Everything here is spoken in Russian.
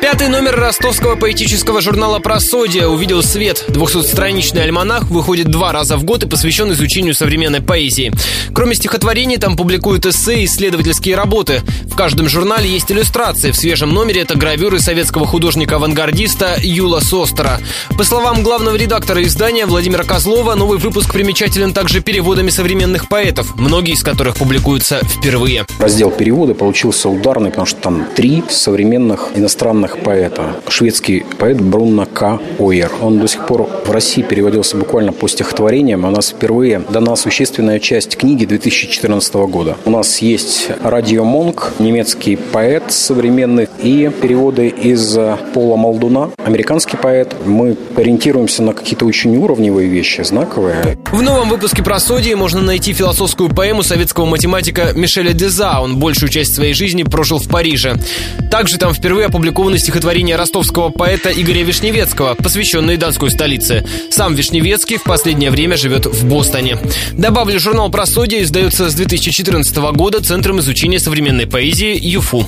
Пятый номер ростовского поэтического журнала «Просодия» увидел свет. 200-страничный альманах выходит два раза в год и посвящен изучению современной поэзии. Кроме стихотворений, там публикуют эссе и исследовательские работы. Каждом журнале есть иллюстрации. В свежем номере это гравюры советского художника-авангардиста Юла Состера. По словам главного редактора издания Владимира Козлова, новый выпуск примечателен также переводами современных поэтов, многие из которых публикуются впервые. Раздел перевода получился ударный, потому что там три современных иностранных поэта. Шведский поэт Брунно К. Ойер. Он до сих пор в России переводился буквально по стихотворениям. У нас впервые дана существенная часть книги 2014 года. У нас есть Радио Монг, немецкий поэт современный, и переводы из Пола Молдуна, американский поэт. Мы ориентируемся на какие-то очень уровневые вещи, знаковые. В новом выпуске про Содии можно найти философскую поэму советского математика Мишеля Деза. Он большую часть своей жизни прожил в Париже. Также там впервые опубликованы стихотворения ростовского поэта Игоря Вишневецкого, посвященные датской столице. Сам Вишневецкий в последнее время живет в Бостоне. Добавлю, журнал «Просодия» издается с 2014 года Центром изучения современной поэзии ЮФУ.